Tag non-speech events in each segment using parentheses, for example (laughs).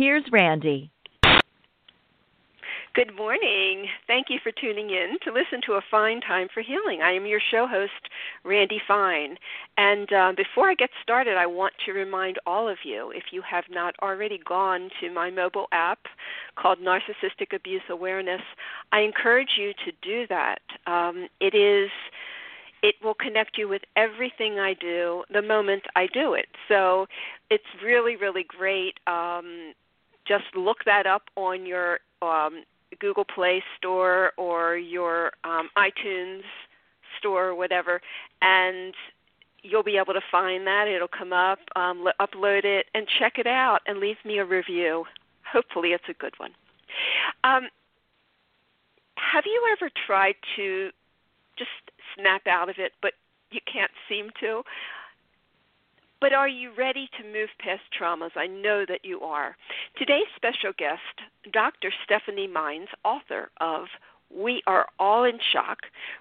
here's Randi. Good morning. Thank you for tuning in to listen to A Fine Time for Healing. I am your show host, Randi Fine. And uh, before I get started, I want to remind all of you if you have not already gone to my mobile app called Narcissistic Abuse Awareness, I encourage you to do that. Um, it is it will connect you with everything I do the moment I do it. So it's really, really great. Um, just look that up on your um, Google Play Store or your um, iTunes Store or whatever, and you'll be able to find that. It'll come up, um, upload it, and check it out, and leave me a review. Hopefully, it's a good one. Um, have you ever tried to just snap out of it, but you can't seem to? But are you ready to move past traumas? I know that you are. Today's special guest, Dr. Stephanie Mines, author of We Are All in Shock,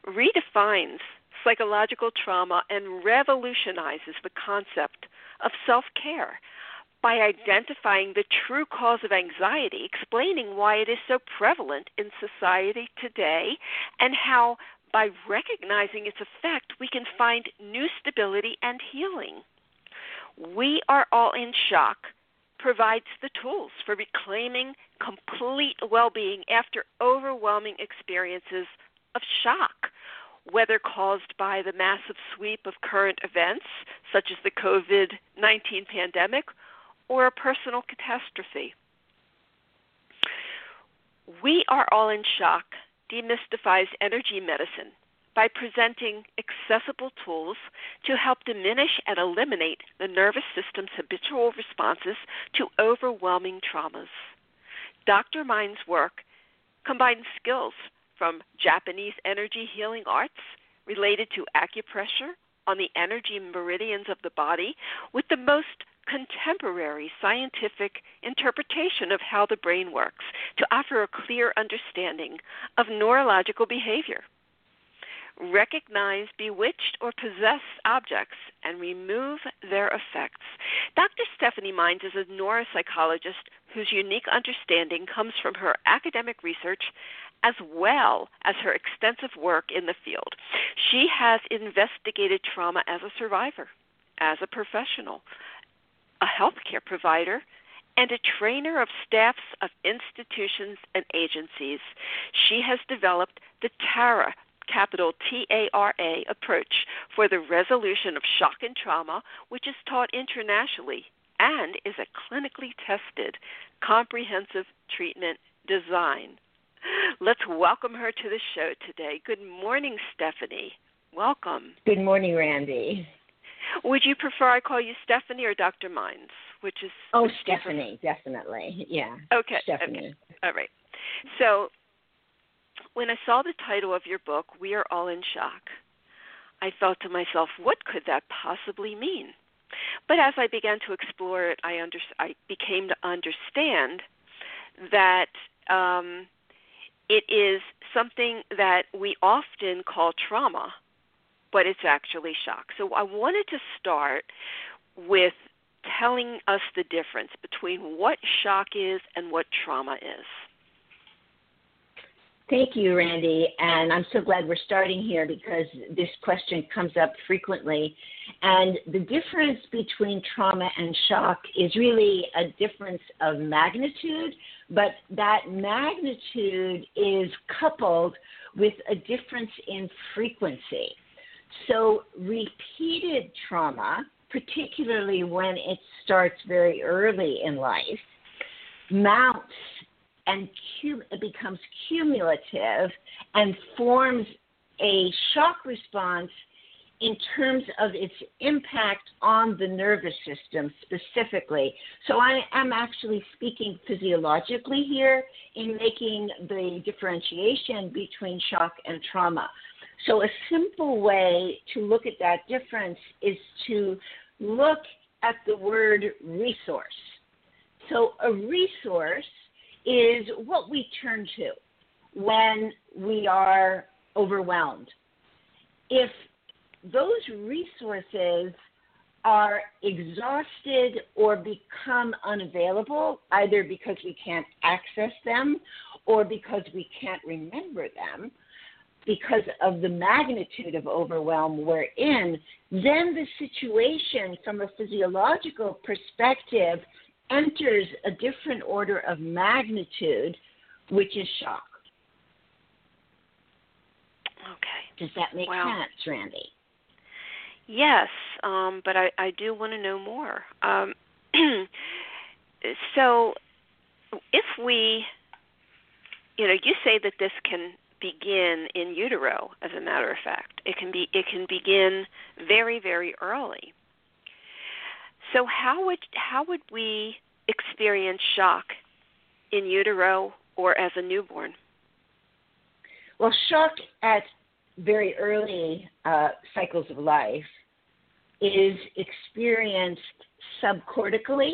redefines psychological trauma and revolutionizes the concept of self care by identifying the true cause of anxiety, explaining why it is so prevalent in society today, and how by recognizing its effect, we can find new stability and healing. We Are All in Shock provides the tools for reclaiming complete well being after overwhelming experiences of shock, whether caused by the massive sweep of current events, such as the COVID 19 pandemic, or a personal catastrophe. We Are All in Shock demystifies energy medicine by presenting accessible tools to help diminish and eliminate the nervous system's habitual responses to overwhelming traumas. Dr. Mines' work combines skills from Japanese energy healing arts related to acupressure on the energy meridians of the body with the most contemporary scientific interpretation of how the brain works to offer a clear understanding of neurological behavior recognize bewitched or possessed objects and remove their effects. Dr. Stephanie Mines is a neuropsychologist whose unique understanding comes from her academic research as well as her extensive work in the field. She has investigated trauma as a survivor, as a professional, a healthcare provider, and a trainer of staffs of institutions and agencies. She has developed the TARA capital T A R A approach for the resolution of shock and trauma, which is taught internationally and is a clinically tested comprehensive treatment design. Let's welcome her to the show today. Good morning, Stephanie. Welcome. Good morning, Randi. Would you prefer I call you Stephanie or Dr. Mines? Which is Oh, Stephanie, definitely. Yeah. Okay. Stephanie. Okay. All right. So when I saw the title of your book, We Are All in Shock, I thought to myself, what could that possibly mean? But as I began to explore it, I, under, I became to understand that um, it is something that we often call trauma, but it's actually shock. So I wanted to start with telling us the difference between what shock is and what trauma is. Thank you, Randi. And I'm so glad we're starting here because this question comes up frequently. And the difference between trauma and shock is really a difference of magnitude, but that magnitude is coupled with a difference in frequency. So, repeated trauma, particularly when it starts very early in life, mounts and cum- it becomes cumulative and forms a shock response in terms of its impact on the nervous system specifically. So I am actually speaking physiologically here in making the differentiation between shock and trauma. So a simple way to look at that difference is to look at the word resource. So a resource is what we turn to when we are overwhelmed. If those resources are exhausted or become unavailable, either because we can't access them or because we can't remember them, because of the magnitude of overwhelm we're in, then the situation from a physiological perspective enters a different order of magnitude, which is shock. Okay. Does that make wow. sense, Randi? Yes, um, but I, I do want to know more. Um, (clears throat) so, if we, you know, you say that this can begin in utero. As a matter of fact, it can be it can begin very very early. So how would how would we experience shock in utero or as a newborn? Well, shock at very early uh, cycles of life is experienced subcortically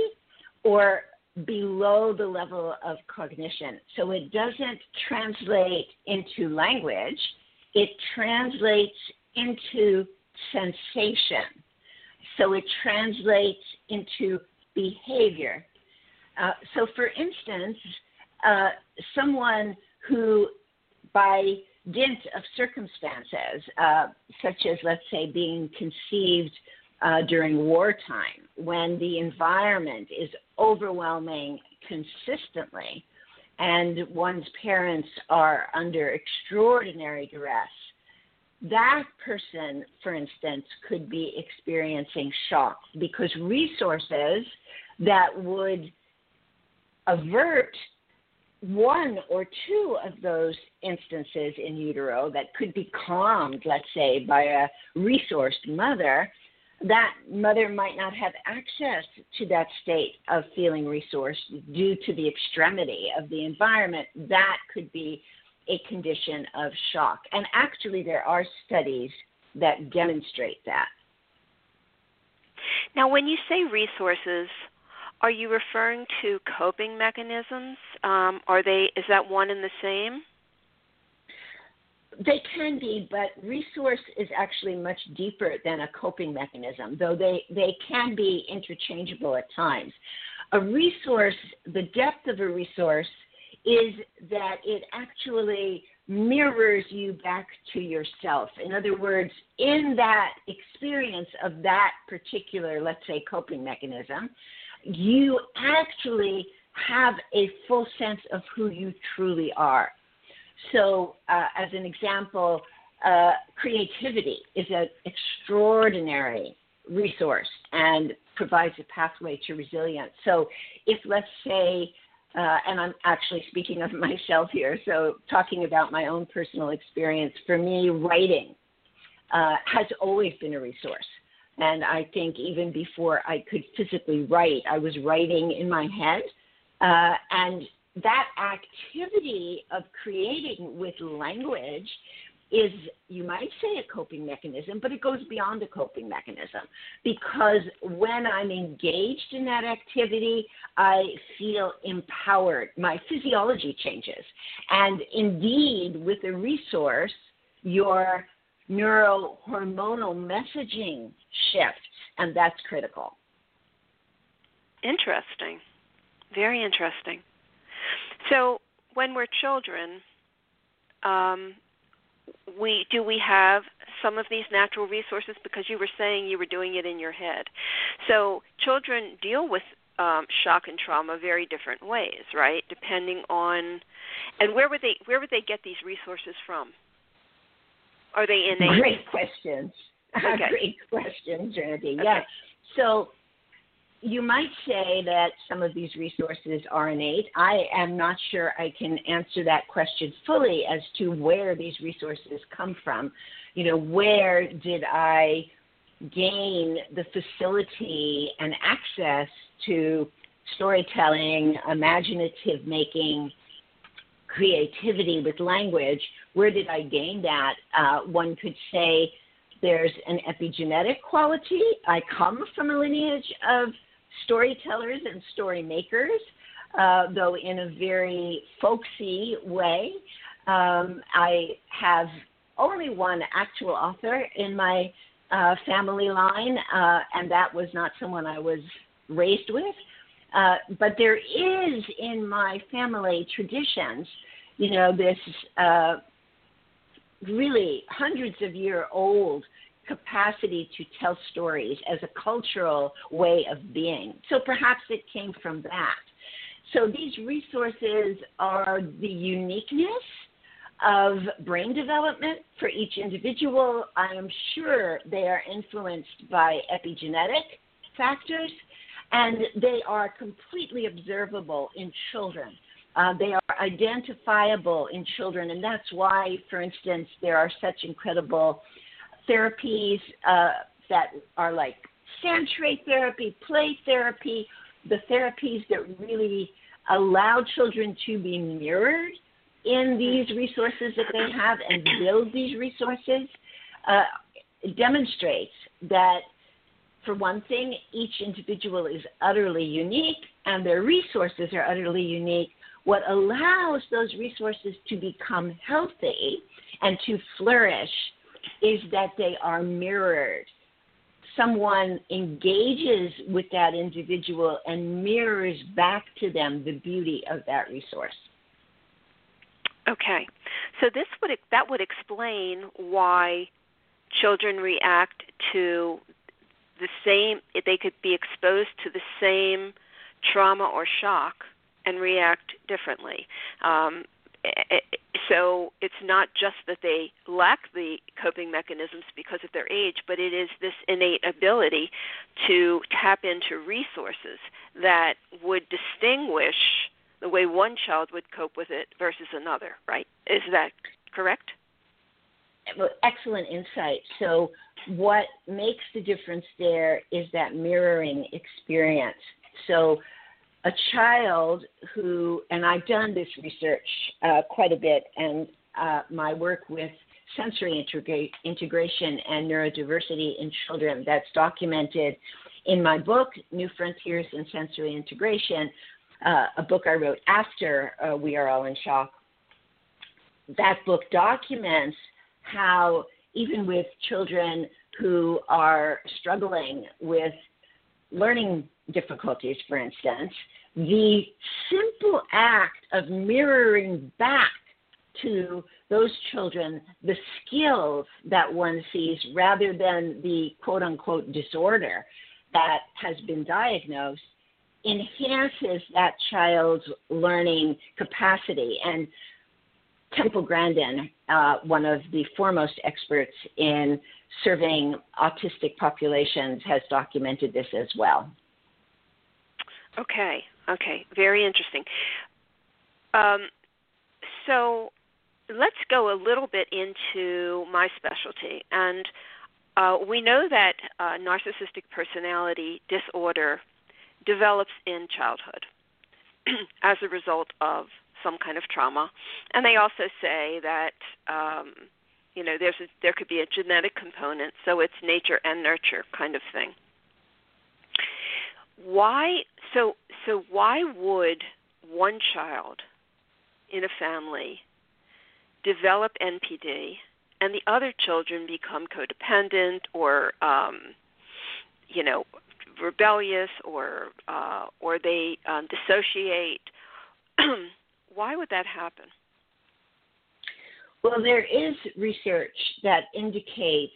or below the level of cognition. So it doesn't translate into language, it translates into sensation. So it translates into behavior. Uh, so, for instance, uh, someone who, by dint of circumstances, uh, such as, let's say, being conceived uh, during wartime, when the environment is overwhelming consistently and one's parents are under extraordinary duress, that person, for instance, could be experiencing shock because resources that would avert one or two of those instances in utero that could be calmed, let's say, by a resourced mother, that mother might not have access to that state of feeling resourced due to the extremity of the environment. That could be a condition of shock. And actually, there are studies that demonstrate that. Now, when you say resources, are you referring to coping mechanisms? Um, are they is that one and the same? They can be, but resource is actually much deeper than a coping mechanism, though they, they can be interchangeable at times. A resource, the depth of a resource, is that it actually mirrors you back to yourself. In other words, in that experience of that particular, let's say, coping mechanism, you actually have a full sense of who you truly are. So, uh, as an example, uh, creativity is an extraordinary resource and provides a pathway to resilience. So, if let's say, uh, and I'm actually speaking of (laughs) myself here, so talking about my own personal experience, for me, writing uh, has always been a resource. And I think even before I could physically write, I was writing in my head. Uh, and that activity of creating with language is, you might say, a coping mechanism, but it goes beyond a coping mechanism because when I'm engaged in that activity, I feel empowered. My physiology changes. And indeed, with a resource, your neurohormonal messaging shifts, and that's critical. Interesting. Very interesting. So when we're children, um, we do we have some of these natural resources because you were saying you were doing it in your head. So children deal with um, shock and trauma very different ways, right? Depending on and where would they where would they get these resources from? Are they in innate? Great questions. (laughs) Okay. Great questions, Randi. Yeah. So you might say that some of these resources are innate. I am not sure I can answer that question fully as to where these resources come from. You know, where did I gain the facility and access to storytelling, imaginative making, creativity with language? Where did I gain that? Uh, one could say there's an epigenetic quality. I come from a lineage of storytellers and story makers, uh, though in a very folksy way. Um, I have only one actual author in my uh, family line, uh, and that was not someone I was raised with. Uh, but there is in my family traditions, you know, this uh, really hundreds of year old capacity to tell stories as a cultural way of being. So perhaps it came from that. So these resources are the uniqueness of brain development for each individual. I am sure they are influenced by epigenetic factors, and they are completely observable in children. Uh, they are identifiable in children, and that's why, for instance, there are such incredible therapies uh, that are like sand tray therapy, play therapy, the therapies that really allow children to be mirrored in these resources that they have and build these resources uh, demonstrates that, for one thing, each individual is utterly unique and their resources are utterly unique. What allows those resources to become healthy and to flourish is that they are mirrored. Someone engages with that individual and mirrors back to them the beauty of that resource. Okay, so this would that would explain why children react to the same. They could be exposed to the same trauma or shock and react differently. Um, so it's not just that they lack the coping mechanisms because of their age, but it is this innate ability to tap into resources that would distinguish the way one child would cope with it versus another, right? Is that correct? Excellent insight. So, what makes the difference there is that mirroring experience. So, a child who, and I've done this research uh, quite a bit, and uh, my work with sensory integra- integration and neurodiversity in children that's documented in my book, New Frontiers in Sensory Integration, uh, a book I wrote after uh, We Are All in Shock. That book documents how, even with children who are struggling with learning difficulties, for instance, the simple act of mirroring back to those children the skills that one sees rather than the quote unquote disorder that has been diagnosed enhances that child's learning capacity. And Temple Grandin, uh, one of the foremost experts in serving autistic populations, has documented this as well. Okay, okay, very interesting. Um, so let's go a little bit into my specialty. And uh, we know that uh, narcissistic personality disorder develops in childhood (clears throat) as a result of some kind of trauma. And they also say that um, you know there's a, there could be a genetic component, so it's nature and nurture kind of thing. Why so so why would one child in a family develop NPD and the other children become codependent or um, you know rebellious or uh, or they um, dissociate. (clears throat) Why would that happen? Well, there is research that indicates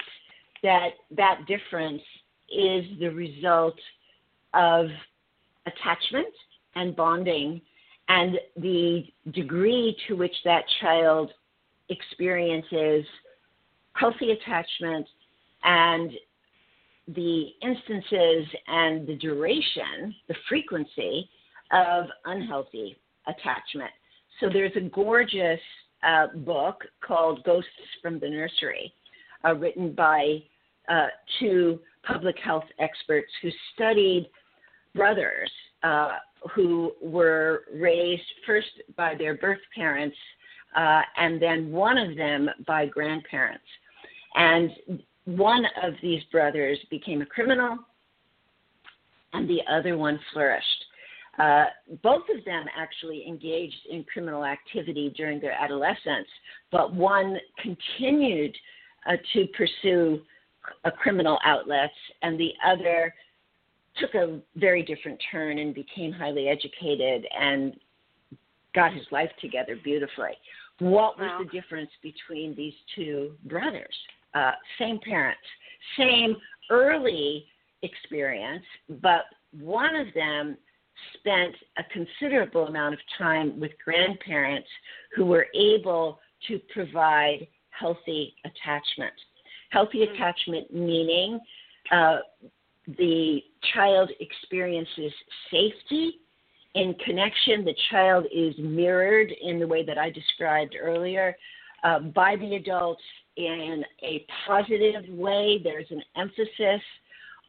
that that difference is the result of attachment and bonding and the degree to which that child experiences healthy attachment and the instances and the duration, the frequency of unhealthy attachment. So there's a gorgeous uh, book called Ghosts from the Nursery, uh, written by uh, two public health experts who studied brothers uh, who were raised first by their birth parents uh, and then one of them by grandparents. And one of these brothers became a criminal and the other one flourished. Uh, both of them actually engaged in criminal activity during their adolescence, but one continued uh, to pursue a criminal outlets, and the other took a very different turn and became highly educated and got his life together beautifully. What was wow. the difference between these two brothers? Uh, same parents, same early experience, but one of them spent a considerable amount of time with grandparents who were able to provide healthy attachment. Healthy mm-hmm. attachment meaning uh, the child experiences safety in connection. The child is mirrored in the way that I described earlier uh, by the adults in a positive way. There's an emphasis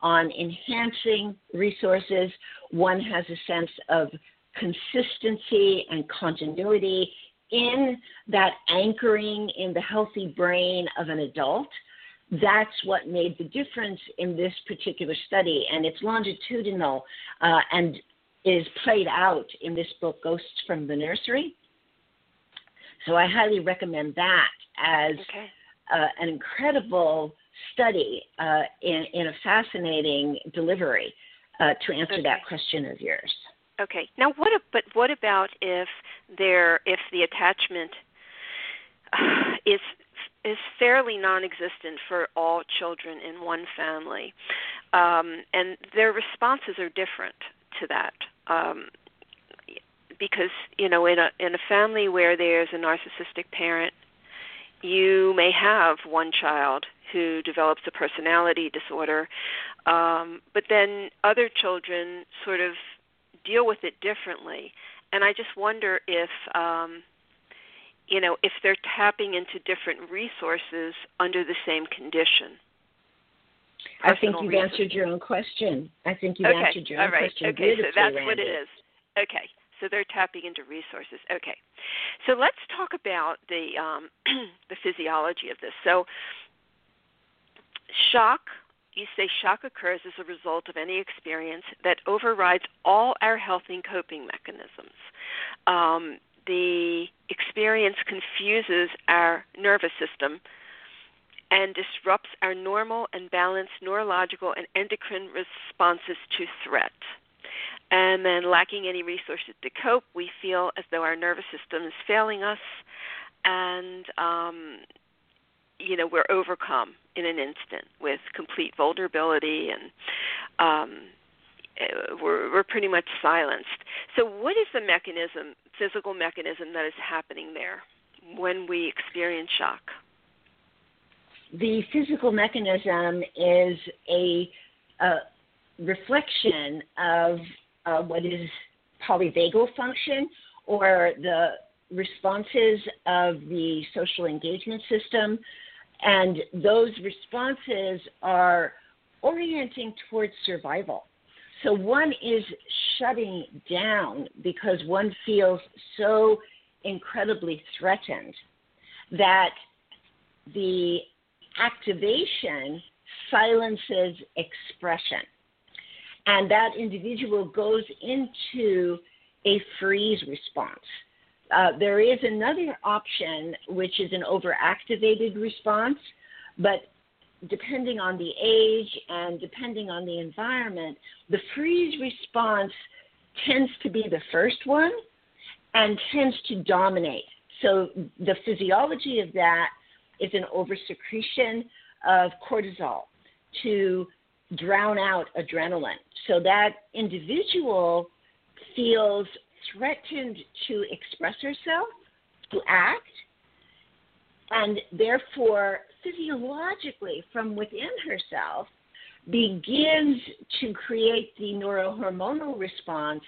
on enhancing resources. One has a sense of consistency and continuity in that anchoring in the healthy brain of an adult. That's what made the difference in this particular study, and it's longitudinal uh, and is played out in this book, Ghosts from the Nursery. So I highly recommend that as okay. uh, an incredible study uh, in, in a fascinating delivery uh, to answer okay. that question of yours. Okay. Now, what? But what about if there, if the attachment (sighs) is is fairly non-existent for all children in one family, um, and their responses are different to that. Um, because you know, in a in a family where there's a narcissistic parent, you may have one child who develops a personality disorder, um, but then other children sort of deal with it differently. And I just wonder if, um, you know, if they're tapping into different resources under the same condition. I think you've reasons. answered your own question. I think you've okay. answered your own All right. question. Okay, so that's Randi. what it is. Okay, so they're tapping into resources. Okay, so let's talk about the um, (clears throat) the physiology of this. So, shock. You say shock occurs as a result of any experience that overrides all our healthy coping mechanisms. Um, the experience confuses our nervous system and disrupts our normal and balanced neurological and endocrine responses to threat. And then, lacking any resources to cope, we feel as though our nervous system is failing us, and um, you know we're overcome in an instant with complete vulnerability, and um, eh, we're, we're pretty much silenced. So, what is the mechanism, physical mechanism, that is happening there when we experience shock? The physical mechanism is a, a reflection of uh, what is polyvagal function or the responses of the social engagement system. And those responses are orienting towards survival. So one is shutting down because one feels so incredibly threatened that the activation silences expression and that individual goes into a freeze response. Uh, there is another option, which is an overactivated response, but depending on the age and depending on the environment, the freeze response tends to be the first one and tends to dominate. So the physiology of that is an oversecretion of cortisol to drown out adrenaline. So that individual feels threatened to express herself, to act, and therefore, physiologically, from within herself, begins to create the neurohormonal response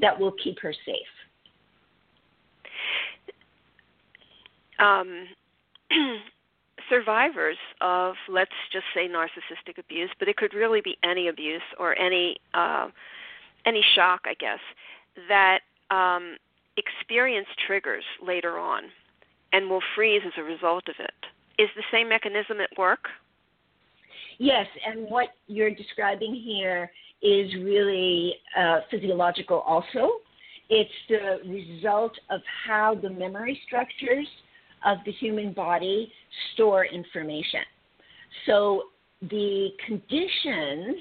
that will keep her safe. Um, (clears throat) survivors of, let's just say, narcissistic abuse, but it could really be any abuse or any uh, any shock, I guess, that um, experience triggers later on and will freeze as a result of it. Is the same mechanism at work? Yes, and what you're describing here is really uh, physiological also. It's the result of how the memory structures of the human body store information. So the conditions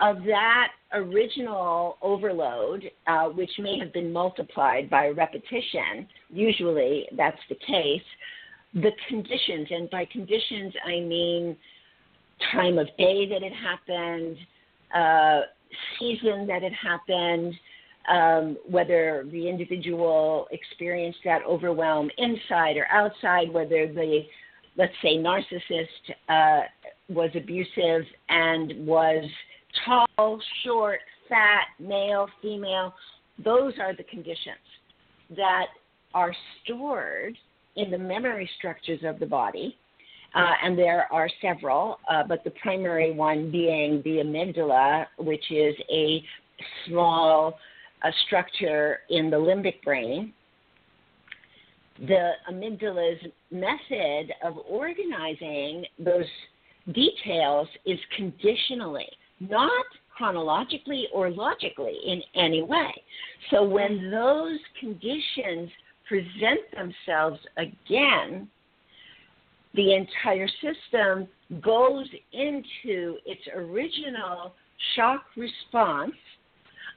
of that original overload, uh, which may have been multiplied by repetition, usually that's the case, the conditions, and by conditions I mean time of day that it happened, uh, season that it happened, um, whether the individual experienced that overwhelm inside or outside, whether the, let's say, narcissist uh, was abusive and was tall, short, fat, male, female, those are the conditions that are stored in the memory structures of the body. Uh, and there are several, uh, but the primary one being the amygdala, which is a small structure in the limbic brain. The amygdala's method of organizing those details is conditionally, not chronologically or logically in any way. So when those conditions present themselves again, the entire system goes into its original shock response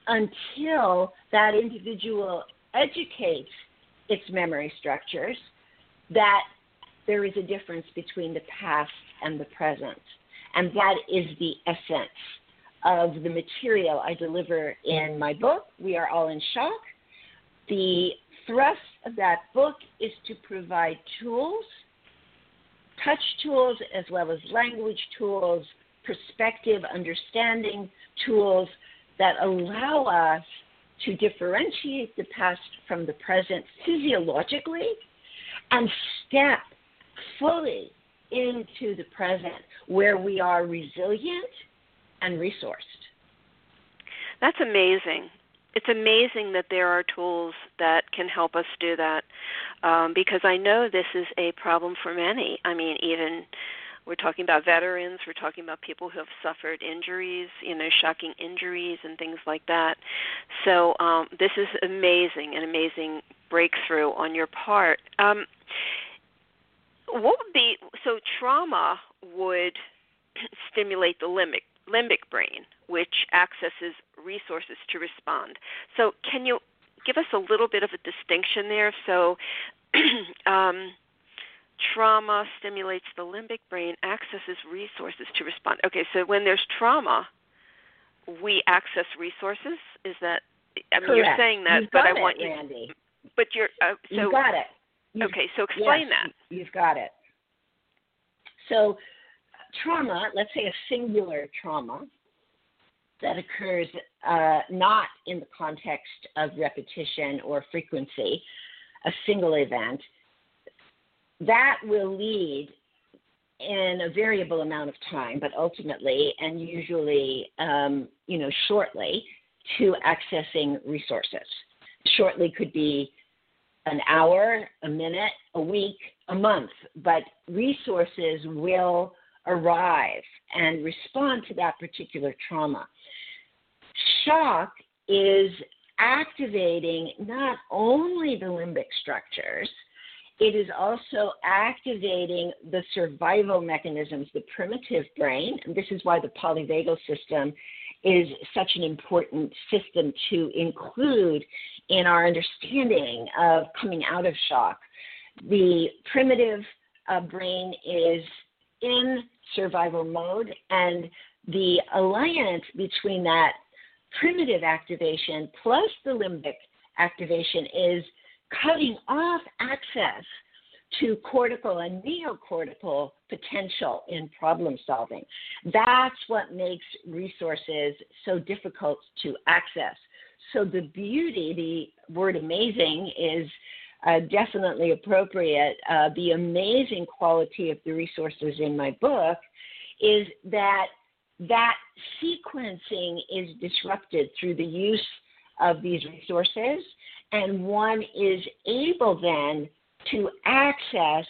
until that individual educates its memory structures that there is a difference between the past and the present. And that is the essence of the material I deliver in my book, We Are All in Shock. The thrust of that book is to provide tools, touch tools, as well as language tools, perspective understanding tools that allow us to differentiate the past from the present physiologically and step fully into the present where we are resilient and resourced. That's amazing. It's amazing that there are tools that can help us do that um, because I know this is a problem for many. I mean, even we're talking about veterans, we're talking about people who have suffered injuries, you know, shocking injuries and things like that. So um, this is amazing, an amazing breakthrough on your part. Um, what would be so trauma would (clears throat) stimulate the limbic limbic brain, which accesses resources to respond. So, can you give us a little bit of a distinction there? So, (clears throat) um, trauma stimulates the limbic brain, accesses resources to respond. Okay, so when there's trauma, we access resources. Is that? I mean, Correct. you're saying that, You've but I it, want you. Randi. But you're uh, so. You've got it. You've, okay, so explain yes, that. You've got it. So, trauma, let's say a singular trauma that occurs uh, not in the context of repetition or frequency, a single event, that will lead in a variable amount of time, but ultimately and usually, um, you know, shortly to accessing resources. Shortly could be an hour, a minute, a week, a month, but resources will arrive and respond to that particular trauma. Shock is activating not only the limbic structures, it is also activating the survival mechanisms, the primitive brain. And this is why the polyvagal system is such an important system to include in our understanding of coming out of shock. The primitive uh, brain is in survival mode, and the alliance between that primitive activation plus the limbic activation is cutting off access to cortical and neocortical potential in problem solving. That's what makes resources so difficult to access. So the beauty, the word amazing is uh, definitely appropriate. Uh, the amazing quality of the resources in my book is that that sequencing is disrupted through the use of these resources, and one is able then to access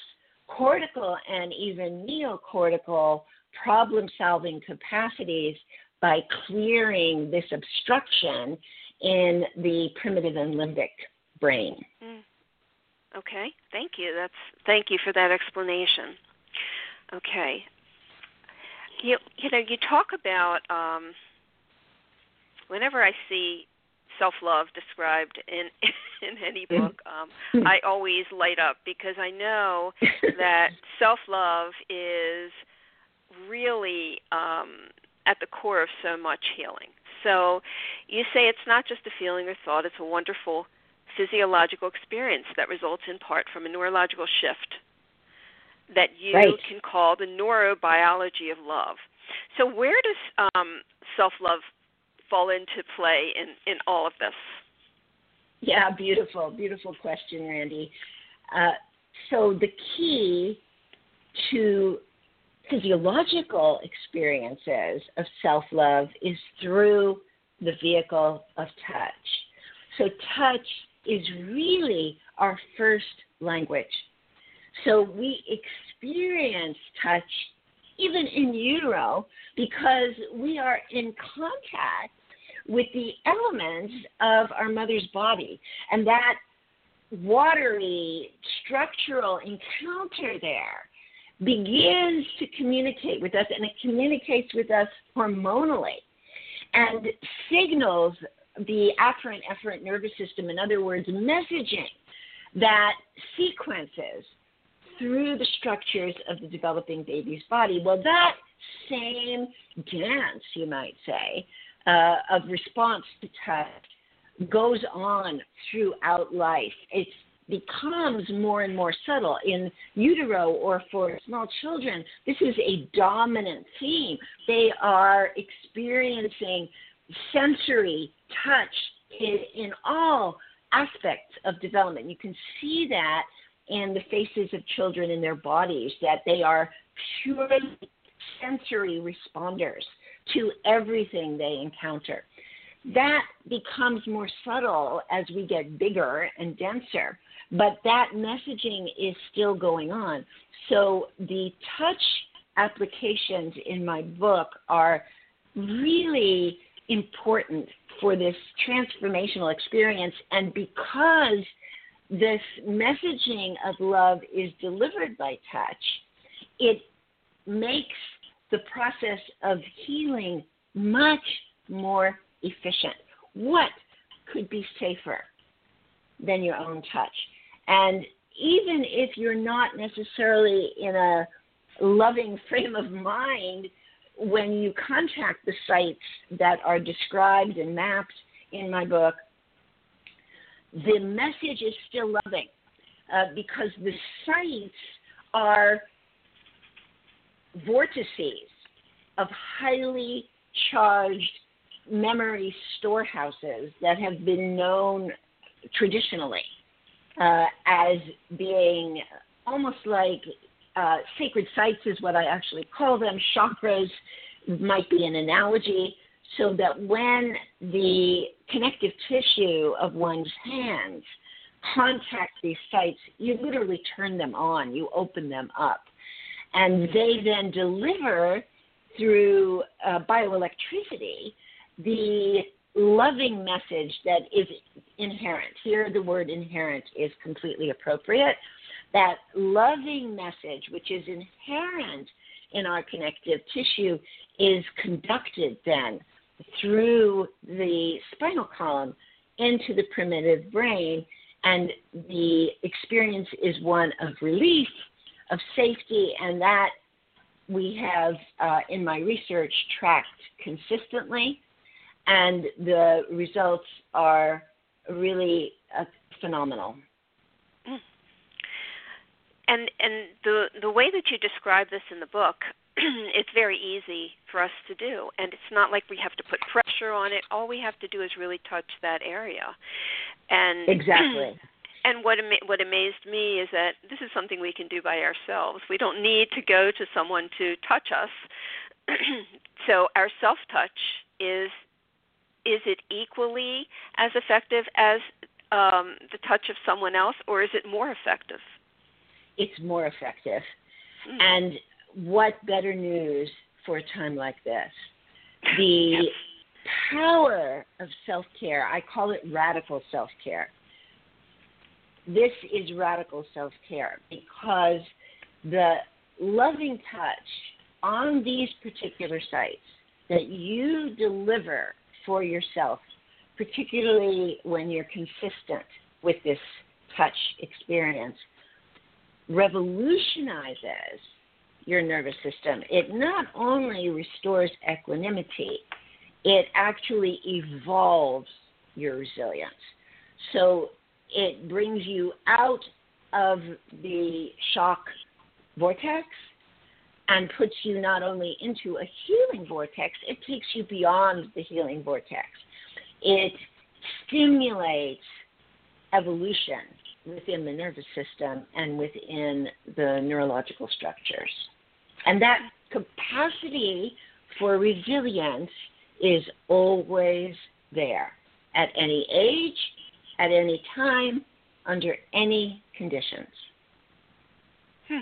cortical and even neocortical problem solving capacities by clearing this obstruction in the primitive and limbic brain. Mm. Okay, thank you. That's thank you for that explanation. Okay, you you know you talk about um, whenever I see self love described in (laughs) in any mm-hmm. book, um, I always light up because I know (laughs) that self love is really um, at the core of so much healing. So you say it's not just a feeling or thought; it's a wonderful physiological experience that results in part from a neurological shift that you right. can call the neurobiology of love. So, where does um, self love fall into play in, in all of this? Yeah, beautiful, beautiful question, Randi. Uh, so, the key to physiological experiences of self love is through the vehicle of touch. So, touch is really our first language. So we experience touch even in utero because we are in contact with the elements of our mother's body. And that watery structural encounter there begins to communicate with us, and it communicates with us hormonally and signals the afferent efferent nervous system, in other words, messaging that sequences through the structures of the developing baby's body. Well, that same dance, you might say, uh, of response to touch goes on throughout life. It becomes more and more subtle in utero or for small children. This is a dominant theme. They are experiencing sensory touch in, in all aspects of development. You can see that in the faces of children in their bodies, that they are purely sensory responders to everything they encounter. That becomes more subtle as we get bigger and denser, but that messaging is still going on. So the touch applications in my book are really important for this transformational experience. And because this messaging of love is delivered by touch, it makes the process of healing much more efficient. What could be safer than your own touch? And even if you're not necessarily in a loving (laughs) frame of mind, when you contact the sites that are described and mapped in my book, the message is still loving uh, because the sites are vortices of highly charged memory storehouses that have been known traditionally uh, as being almost like uh, sacred sites is what I actually call them. Chakras might be an analogy, so that when the connective tissue of one's hands contact these sites, you literally turn them on, you open them up. And they then deliver through uh, bioelectricity the loving message that is inherent. Here, the word inherent is completely appropriate that loving message, which is inherent in our connective tissue, is conducted then through the spinal column into the primitive brain, and the experience is one of relief, of safety, and that we have uh, in my research tracked consistently, and the results are really uh, phenomenal. and and the the way that you describe this in the book (clears throat) it's very easy for us to do. And it's not like we have to put pressure on it. All we have to do is really touch that area. And (clears throat) exactly. and what ama- what amazed me is that this is something we can do by ourselves. We don't need to go to someone to touch us. (clears throat) So our self touch is is it equally as effective as um, the touch of someone else or is it more effective it's more effective mm. and what better news for a time like this? (laughs) The Yes. power of self care, I call it radical self care. This is radical self care because the loving touch on these particular sites that you deliver for yourself, particularly when you're consistent with this touch experience, revolutionizes your nervous system. It not only restores equanimity, it actually evolves your resilience. So it brings you out of the shock vortex and puts you not only into a healing vortex, it takes you beyond the healing vortex. It stimulates evolution within the nervous system and within the neurological structures. And that capacity for resilience is always there at any age, at any time, under any conditions. Hmm.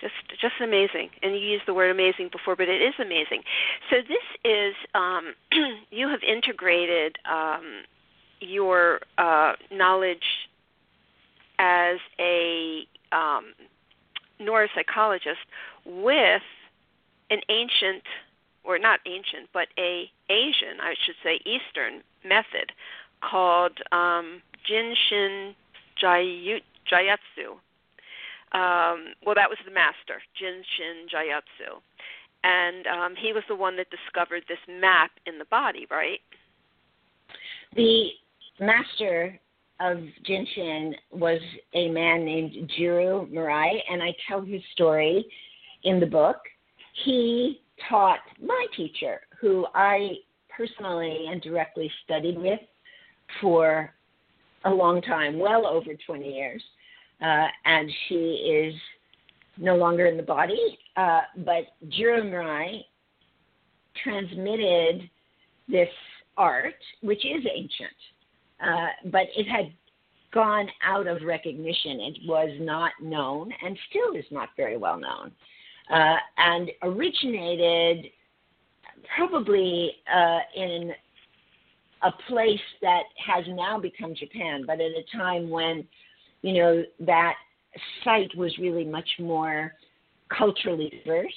Just, just amazing. And you used the word amazing before, but it is amazing. So this is um, (clears throat) you have integrated um, your uh, knowledge as a um, neuropsychologist with an ancient or not ancient but a asian i should say eastern method called um, jinshin jayatsu um, well that was the master Jin Shin Jyutsu and um, he was the one that discovered this map in the body right the master of Jin Shin was a man named Jiro Murai, and I tell his story in the book. He taught my teacher, who I personally and directly studied with for a long time, well over 20 years. Uh, and she is no longer in the body, uh, but Jiro transmitted this art, which is ancient, uh, but it had gone out of recognition. It was not known and still is not very well known. Uh, and originated probably uh, in a place that has now become Japan, but at a time when, you know, that site was really much more culturally diverse.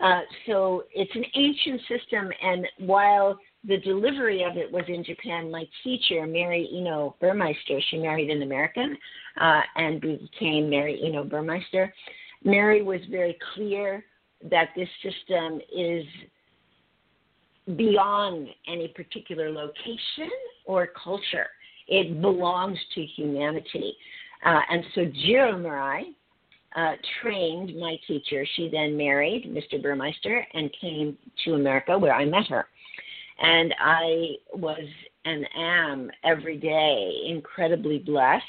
Uh, so it's an ancient system, and while the delivery of it was in Japan. My teacher, Mary Iino Burmeister, she married an American uh, and became Mary Iino Burmeister. Mary was very clear that this system is beyond any particular location or culture. It belongs to humanity. Uh, and so Jiro Murai uh, trained my teacher. She then married Mr. Burmeister and came to America where I met her. And I was and am every day incredibly blessed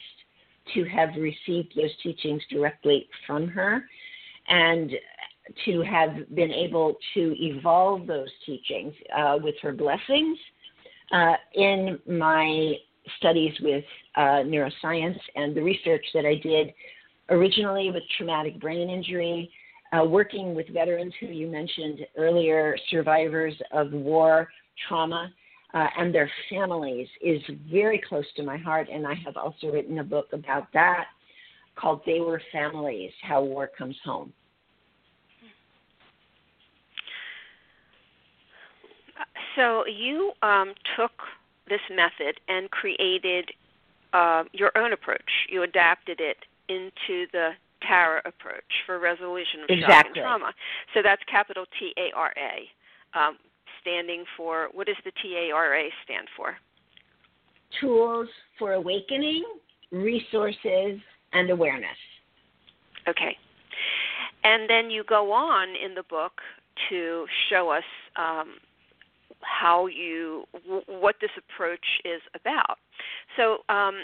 to have received those teachings directly from her and to have been able to evolve those teachings uh, with her blessings uh, in my studies with uh, neuroscience and the research that I did originally with traumatic brain injury, uh, working with veterans who you mentioned earlier, survivors of war trauma uh, and their families is very close to my heart. And I have also written a book about that called They Were Families How War Comes Home. So you um, took this method and created uh, your own approach. You adapted it into the TARA approach for resolution of exactly. shock and trauma. So that's capital T A R A. Um, standing for what does the TARA stand for? Tools for Awakening, Resources and awareness. Okay. And then you go on in the book to show us um, how you w- what this approach is about. So um,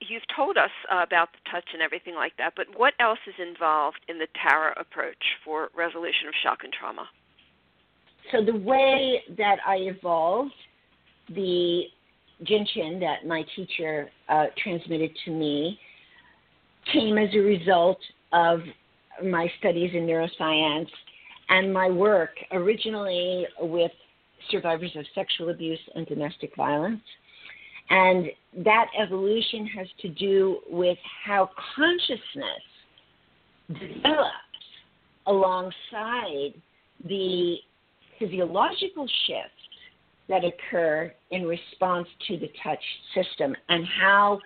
you've told us about the touch and everything like that, but what else is involved in the Tara approach for resolution of shock and trauma? So the way that I evolved the Jin Shin that my teacher uh, transmitted to me came as a result of my studies in neuroscience and my work originally with survivors of sexual abuse and domestic violence. And that evolution has to do with how consciousness develops alongside the physiological shifts that occur in response to the touch system and how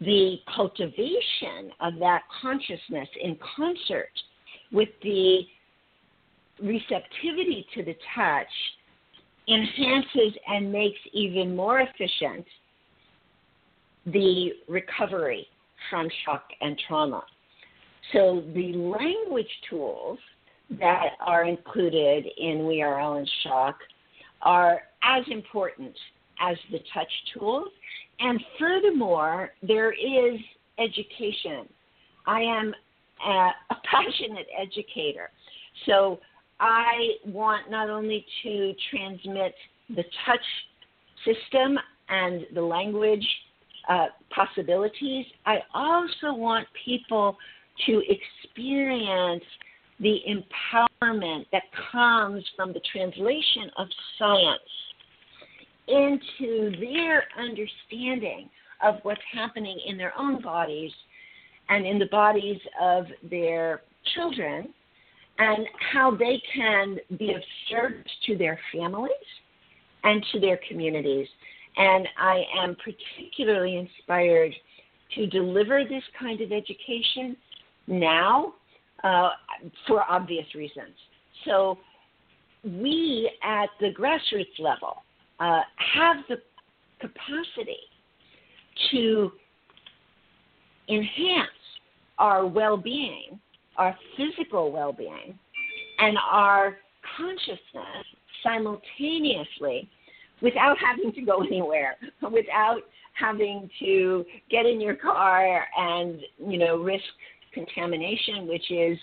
the cultivation of that consciousness in concert with the receptivity to the touch enhances and makes even more efficient the recovery from shock and trauma. So the language tools that are included in We Are All in Shock are as important as the touch tools. And furthermore, there is education. I am a, a passionate educator. So I want not only to transmit the touch system and the language uh, possibilities, I also want people to experience the empowerment that comes from the translation of science into their understanding of what's happening in their own bodies and in the bodies of their children and how they can be of service to their families and to their communities. And I am particularly inspired to deliver this kind of education now uh, for obvious reasons. So, we at the grassroots level uh, have the capacity to enhance our well being, our physical well being, and our consciousness simultaneously without having to go anywhere, without having to get in your car and you know risk contamination, which is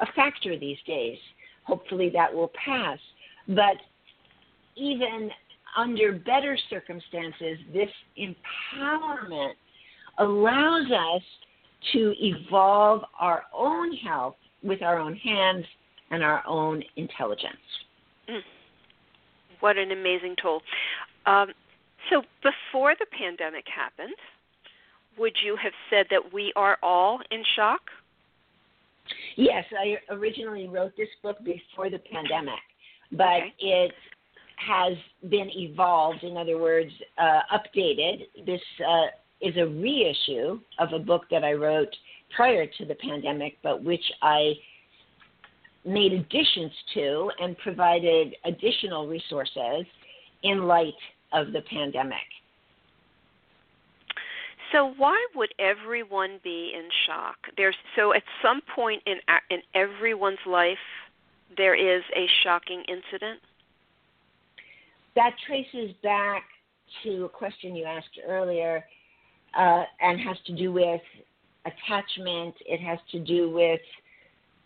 a factor these days. Hopefully that will pass. But even under better circumstances, this empowerment allows us to evolve our own health with our own hands and our own intelligence. Mm. What an amazing tool. Um, so, before the pandemic happened, would you have said that we are all in shock? Yes, I originally wrote this book before the pandemic, but okay. it has been evolved, in other words, uh, updated. This uh, is a reissue of a book that I wrote prior to the pandemic, but which I made additions to and provided additional resources in light of the pandemic. So why would everyone be in shock? There's so at some point in in everyone's life there is a shocking incident that traces back to a question you asked earlier uh, and has to do with attachment. It has to do with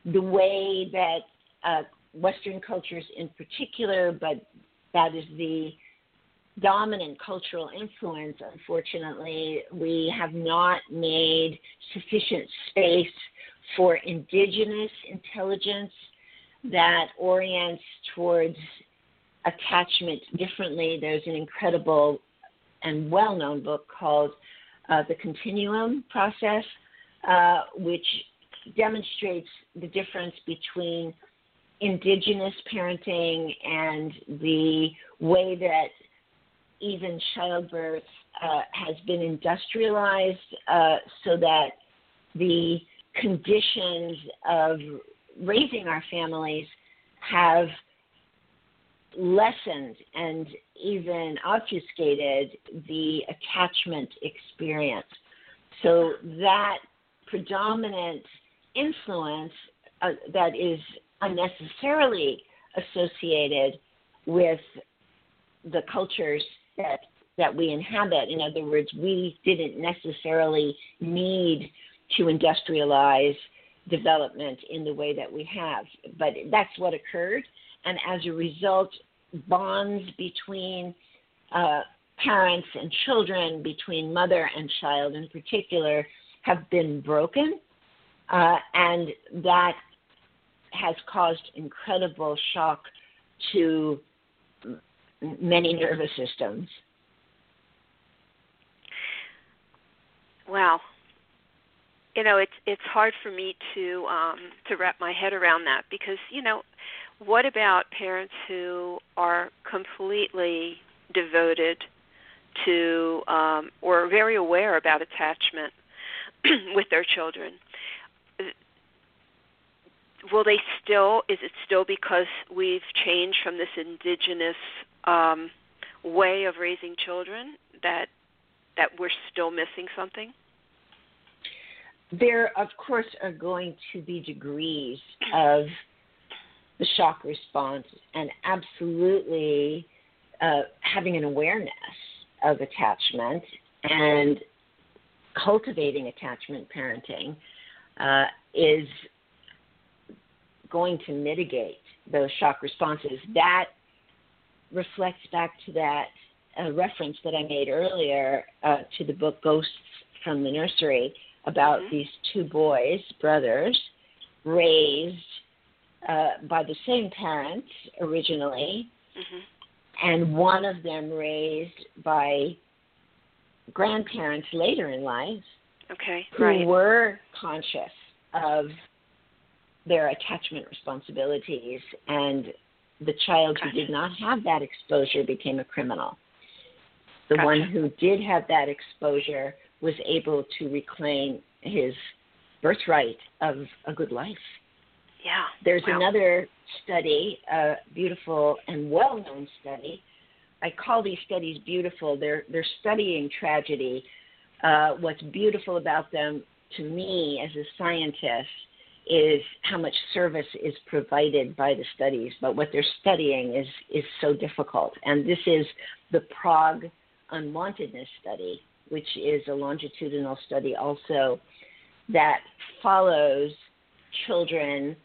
the way that uh, Western cultures, in particular, but that is the dominant cultural influence, unfortunately, we have not made sufficient space for indigenous intelligence that orients towards attachment differently. There's an incredible and well known book called uh, The Continuum Process, uh, which demonstrates the difference between indigenous parenting and the way that even childbirth uh, has been industrialized uh, so that the conditions of raising our families have lessened and even obfuscated the attachment experience. So that predominant influence uh, that is unnecessarily associated with the cultures that that we inhabit. In other words, we didn't necessarily need to industrialize development in the way that we have, but that's what occurred, and as a result, bonds between uh, parents and children, between mother and child in particular, have been broken, uh, and that has caused incredible shock to many nervous systems. Wow. You know, it's it's hard for me to um to wrap my head around that because, you know, what about parents who are completely devoted to um or very aware about attachment (clears throat) with their children? Will they still is it still because we've changed from this indigenous um way of raising children that that we're still missing something? There, of course, are going to be degrees of the shock response, and absolutely uh, having an awareness of attachment and cultivating attachment parenting uh, is going to mitigate those shock responses. That reflects back to that a reference that I made earlier uh, to the book Ghosts from the Nursery about mm-hmm. these two boys, brothers, raised uh, by the same parents originally, mm-hmm. and one of them raised by grandparents later in life okay, who right. were conscious of their attachment responsibilities and the child gotcha. who did not have that exposure became a criminal. The gotcha. one who did have that exposure was able to reclaim his birthright of a good life. Yeah. There's wow. another study, a beautiful and well known study. I call these studies beautiful. They're they're studying tragedy. Uh, what's beautiful about them to me as a scientist is how much service is provided by the studies, but what they're studying is is so difficult. And this is the Prague unwantedness study, which is a longitudinal study also that follows children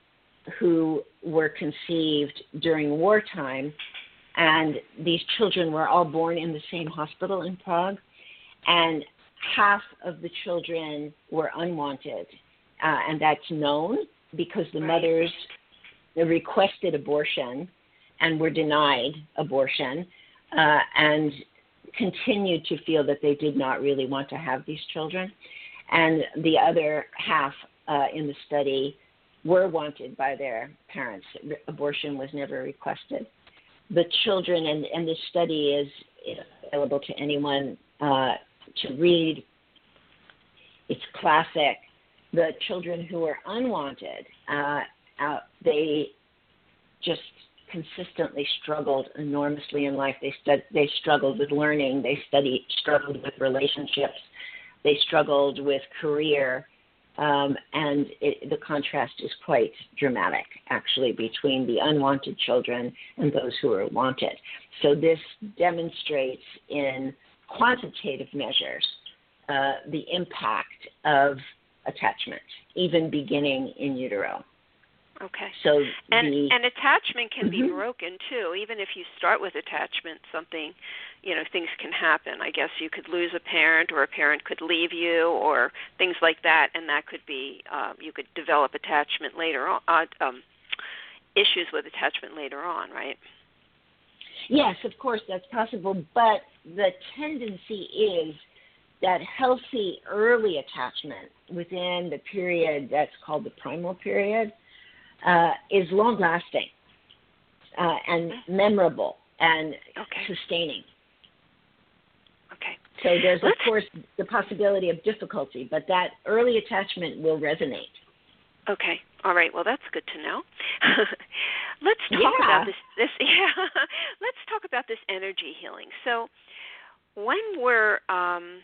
who were conceived during wartime. And these children were all born in the same hospital in Prague. And half of the children were unwanted. Uh, and that's known because the right. mothers requested abortion and were denied abortion. Uh, and continued to feel that they did not really want to have these children. And the other half uh, in the study were wanted by their parents. Abortion was never requested. The children, and, and this study is available to anyone uh, to read. It's classic. The children who were unwanted, uh, uh, they just consistently struggled enormously in life. They they struggled with learning. They studied struggled with relationships. They struggled with career. Um, and it, the contrast is quite dramatic, actually, between the unwanted children and those who are wanted. So this demonstrates in quantitative measures uh, the impact of attachment, even beginning in utero. Okay. So and the, and attachment can mm-hmm. be broken too. Even if you start with attachment, something, you know, things can happen. I guess you could lose a parent, or a parent could leave you, or things like that, and that could be um, you could develop attachment later on. Uh, um, issues with attachment later on, right? Yes, of course that's possible, but the tendency is that healthy early attachment within the period that's called the primal period uh, is long lasting uh, and memorable and okay. sustaining. Okay. So there's Let's, of course the possibility of difficulty, but that early attachment will resonate. Okay. All right. Well, that's good to know. (laughs) Let's talk yeah. about this. This (laughs) yeah. Let's talk about this energy healing. So, when we're um,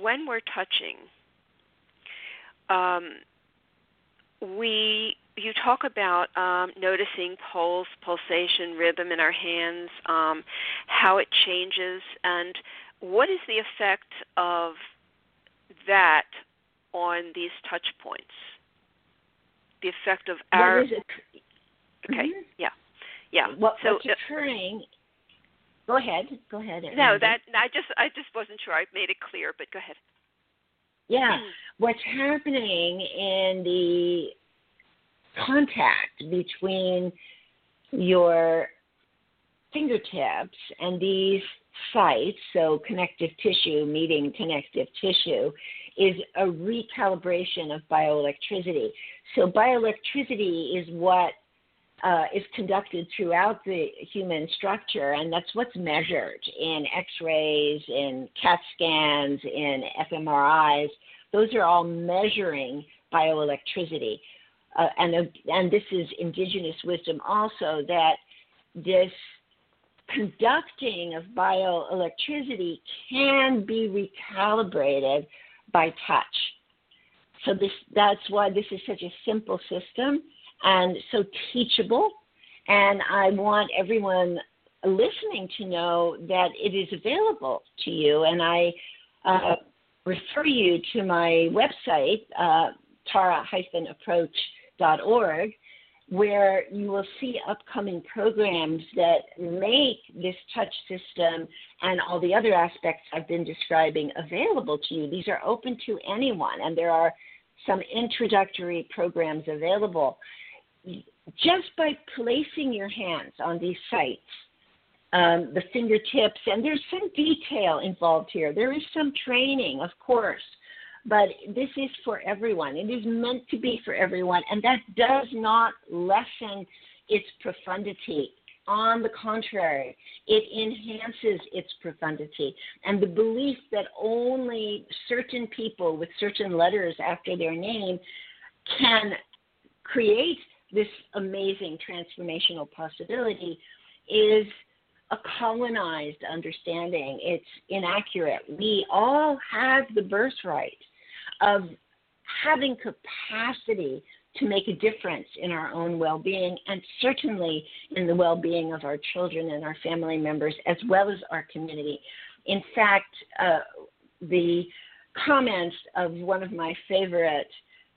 when we're touching um, we you talk about um, noticing pulse, pulsation, rhythm in our hands, um, how it changes, and what is the effect of that on these touch points? The effect of our. What is it? Okay. Mhm. Yeah. Yeah. What, so what's occurring? Go ahead. Go ahead. no, that I just I just wasn't sure I made it clear, but go ahead. Yeah. What's happening in the contact between your fingertips and these sites, so connective tissue meeting connective tissue, is a recalibration of bioelectricity. So, bioelectricity is what uh, is conducted throughout the human structure, and that's what's measured in x rays, in CAT scans, in fMRIs. Those are all measuring bioelectricity. Uh, and, uh, and this is indigenous wisdom also that this conducting of bioelectricity can be recalibrated by touch. So this that's why this is such a simple system and so teachable. And I want everyone listening to know that it is available to you. And I uh, refer you to my website, uh, tara-approach.org, where you will see upcoming programs that make this touch system and all the other aspects I've been describing available to you. These are open to anyone, and there are some introductory programs available. Just by placing your hands on these sites, um, the fingertips, and there's some detail involved here. There is some training, of course, but this is for everyone. It is meant to be for everyone, and that does not lessen its profundity. On the contrary, it enhances its profundity. And the belief that only certain people with certain letters after their name can create this amazing transformational possibility is a colonized understanding. It's inaccurate. We all have the birthright of having capacity to make a difference in our own well being and certainly in the well being of our children and our family members as well as our community. In fact, uh, the comments of one of my favorite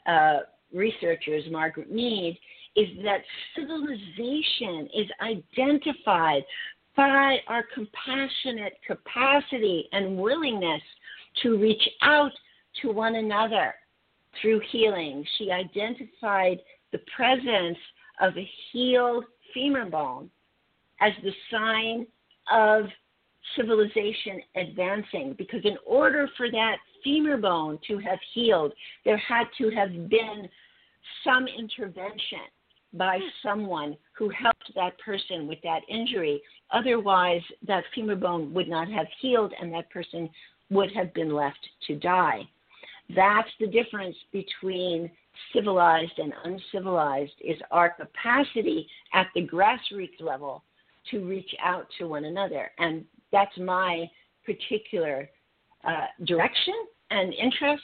uh, researchers, Margaret Mead, is that civilization is identified by our compassionate capacity and willingness to reach out to one another through healing. She identified the presence of a healed femur bone as the sign of civilization advancing because in order for that femur bone to have healed, there had to have been some intervention by someone who helped that person with that injury. Otherwise, that femur bone would not have healed and that person would have been left to die. That's the difference between civilized and uncivilized is our capacity at the grassroots level to reach out to one another. And that's my particular uh, direction and interest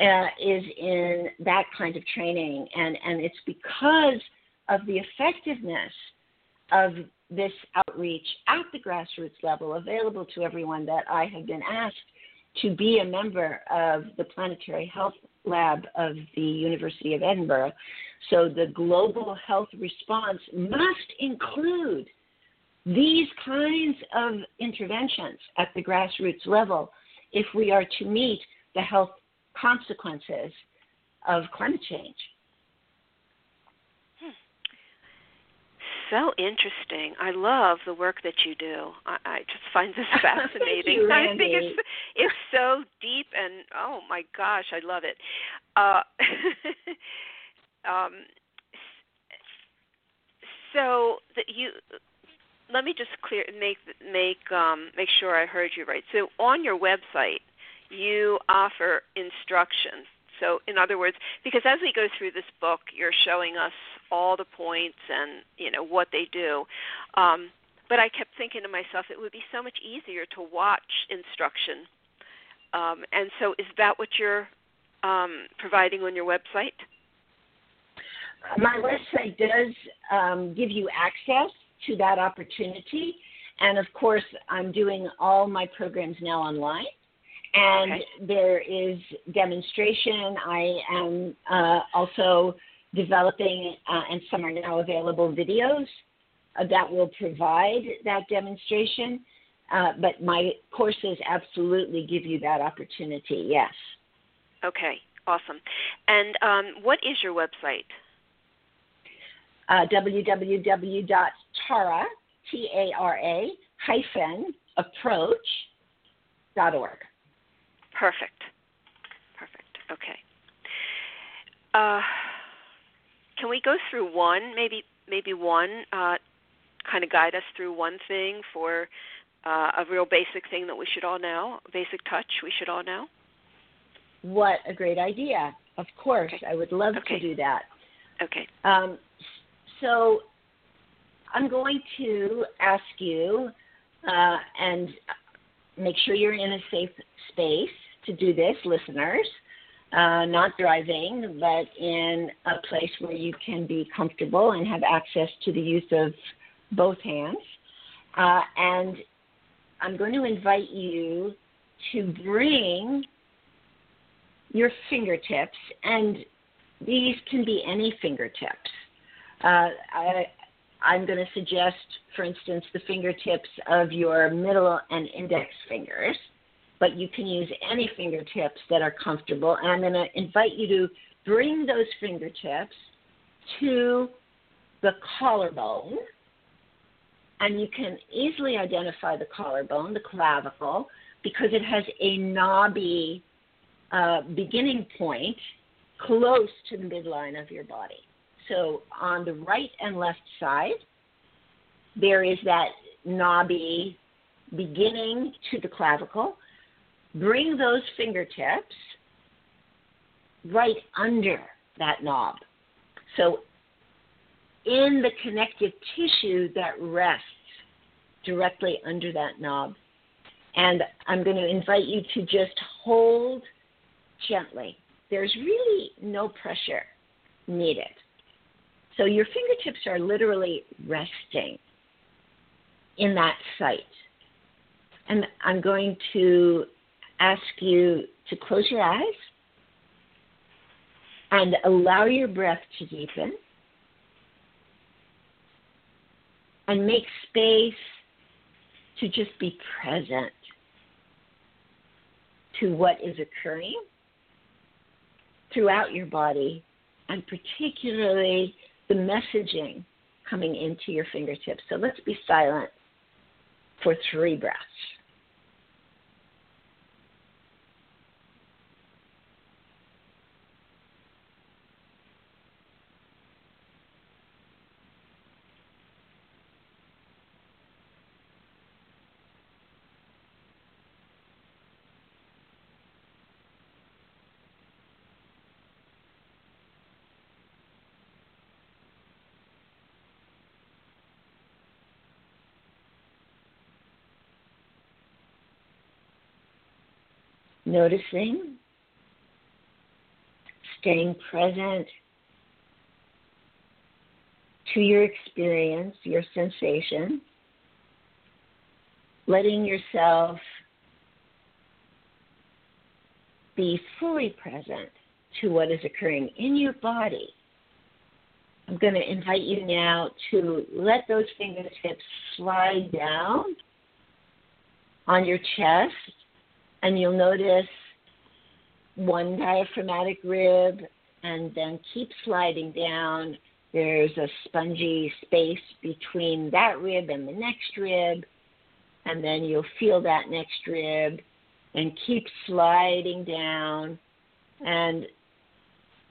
uh, is in that kind of training. And, and it's because of the effectiveness of this outreach at the grassroots level available to everyone that I have been asked to be a member of the Planetary Health Lab of the University of Edinburgh. So the global health response must include these kinds of interventions at the grassroots level if we are to meet the health consequences of climate change. so interesting. I love the work that you do. I, I just find this (laughs) fascinating. you, (laughs) I think it's it's so deep and oh my gosh, I love it. Uh, (laughs) um, so that you let me just clear make make um, make sure I heard you right. So on your website, you offer instruction. so, in other words, because as we go through this book, you're showing us all the points and you know what they do. Um, but I kept thinking to myself, it would be so much easier to watch instruction. Um, and so, is that what you're um, providing on your website? My website does um, give you access to that opportunity. And of course, I'm doing all my programs now online. And Okay. there is demonstration. I am uh, also developing, uh, and some are now available, videos uh, that will provide that demonstration. Uh, but my courses absolutely give you that opportunity, yes. Okay, awesome. And um, what is your website? uh, www.tara, T-A-R-A, hyphen, approach, dot org. Perfect. Perfect. Okay. Uh, can we go through one, maybe maybe one, uh, kind of guide us through one thing for uh, a real basic thing that we should all know, basic touch we should all know? What a great idea. Of course, Okay. I would love Okay. to do that. Okay. Um, so I'm going to ask you, uh, and make sure you're in a safe space to do this, listeners. Uh, not driving, but in a place where you can be comfortable and have access to the use of both hands. Uh, and I'm going to invite you to bring your fingertips, and these can be any fingertips. Uh, I, I'm going to suggest, for instance, the fingertips of your middle and index fingers, but you can use any fingertips that are comfortable. And I'm going to invite you to bring those fingertips to the collarbone. And you can easily identify the collarbone, the clavicle, because it has a knobby uh, beginning point close to the midline of your body. So on the right and left side, there is that knobby beginning to the clavicle. Bring those fingertips right under that knob. So in the connective tissue that rests directly under that knob. And I'm going to invite you to just hold gently. There's really no pressure needed. So your fingertips are literally resting in that site. And I'm going to ask you to close your eyes and allow your breath to deepen and make space to just be present to what is occurring throughout your body and particularly the messaging coming into your fingertips. So let's be silent for three breaths. Noticing, staying present to your experience, your sensation, letting yourself be fully present to what is occurring in your body. I'm going to invite you now to let those fingertips slide down on your chest, and you'll notice one diaphragmatic rib, and then keep sliding down. There's a spongy space between that rib and the next rib, and then you'll feel that next rib, and keep sliding down. And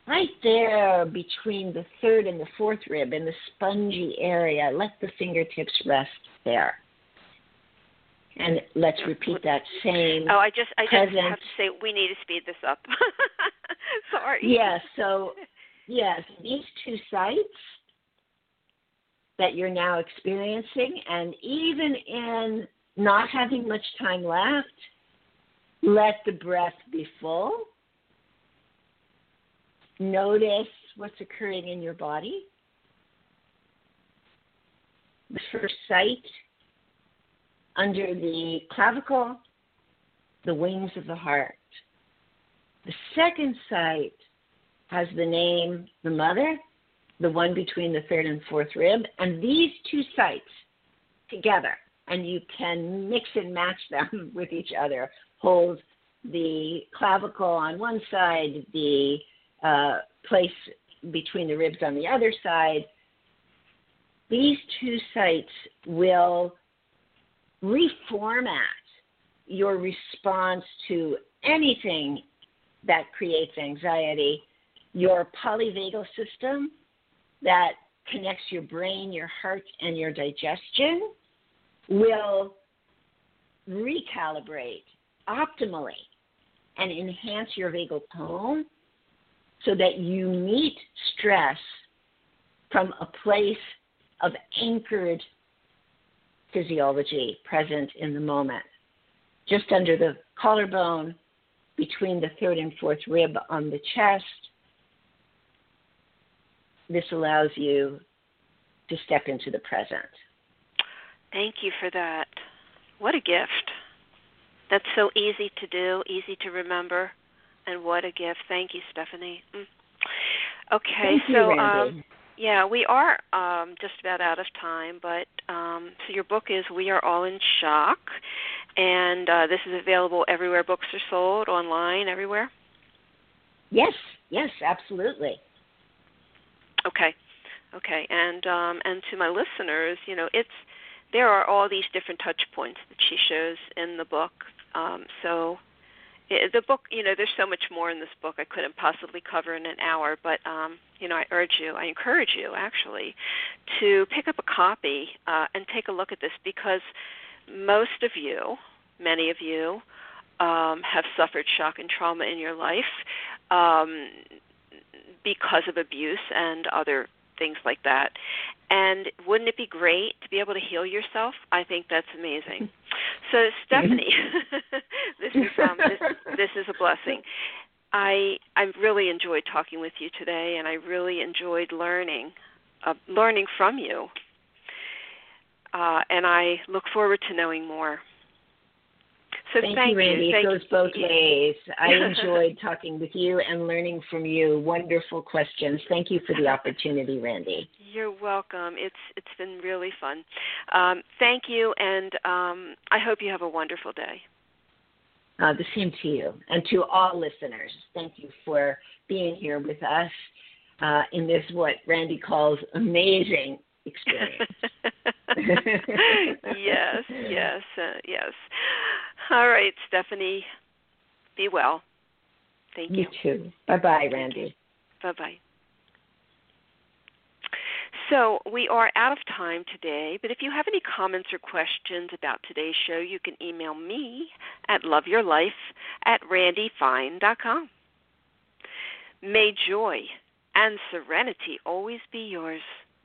right there between the third and the fourth rib in the spongy area, let the fingertips rest there. And let's repeat that same. Oh, I just I just Present. have to say we need to speed this up. (laughs) Sorry. Yes, so (laughs) yes, these two sites that you're now experiencing, and even in not having much time left, let the breath be full notice what's occurring in your body. The first site under the clavicle, the wings of the heart. The second site has the name the mother, the one between the third and fourth rib, and these two sites together, and you can mix and match them (laughs) with each other, hold the clavicle on one side, the uh, place between the ribs on the other side. These two sites will reformat your response to anything that creates anxiety. Your polyvagal system that connects your brain, your heart, and your digestion will recalibrate optimally and enhance your vagal tone so that you meet stress from a place of anchored physiology present in the moment. Just under the collarbone, between the third and fourth rib on the chest. This allows you to step into the present. Thank you for that. What a gift. That's so easy to do, easy to remember, and what a gift. Thank you, Stephanie. Mm. Okay, Thank so you, um, yeah, we are um, just about out of time, but um, so your book is We Are All in Shock, and uh, this is available everywhere books are sold, online, everywhere. Yes, yes, absolutely. Okay, okay, and um, and to my listeners, you know, it's there are all these different touch points that she shows in the book. Um, so the book, you know, there's so much more in this book I couldn't possibly cover in an hour. But um, you know, I urge you, I encourage you actually, to pick up a copy uh, and take a look at this because most of you, many of you, um, have suffered shock and trauma in your life um, because of abuse and other things like that. And wouldn't it be great to be able to heal yourself? I think that's amazing. (laughs) So Stephanie, (laughs) this is um, this, this is a blessing. I I really enjoyed talking with you today, and I really enjoyed learning uh, learning from you. Uh, and I look forward to knowing more. So thank, thank you, Randi. Thank it goes both ways. I (laughs) enjoyed talking with you and learning from you. Wonderful questions. Thank you for the opportunity, Randi. You're welcome. It's it's been really fun. Um, thank you, and um, I hope you have a wonderful day. Uh, the same to you and to all listeners. Thank you for being here with us uh, in this what Randi calls amazing experience. (laughs) yes, yes, uh, yes. All right, Stephanie. Be well. Thank you. You too. Bye bye, Randi. Bye bye. So we are out of time today, but if you have any comments or questions about today's show, you can email me at loveyourlife at randifine.com. May joy and serenity always be yours.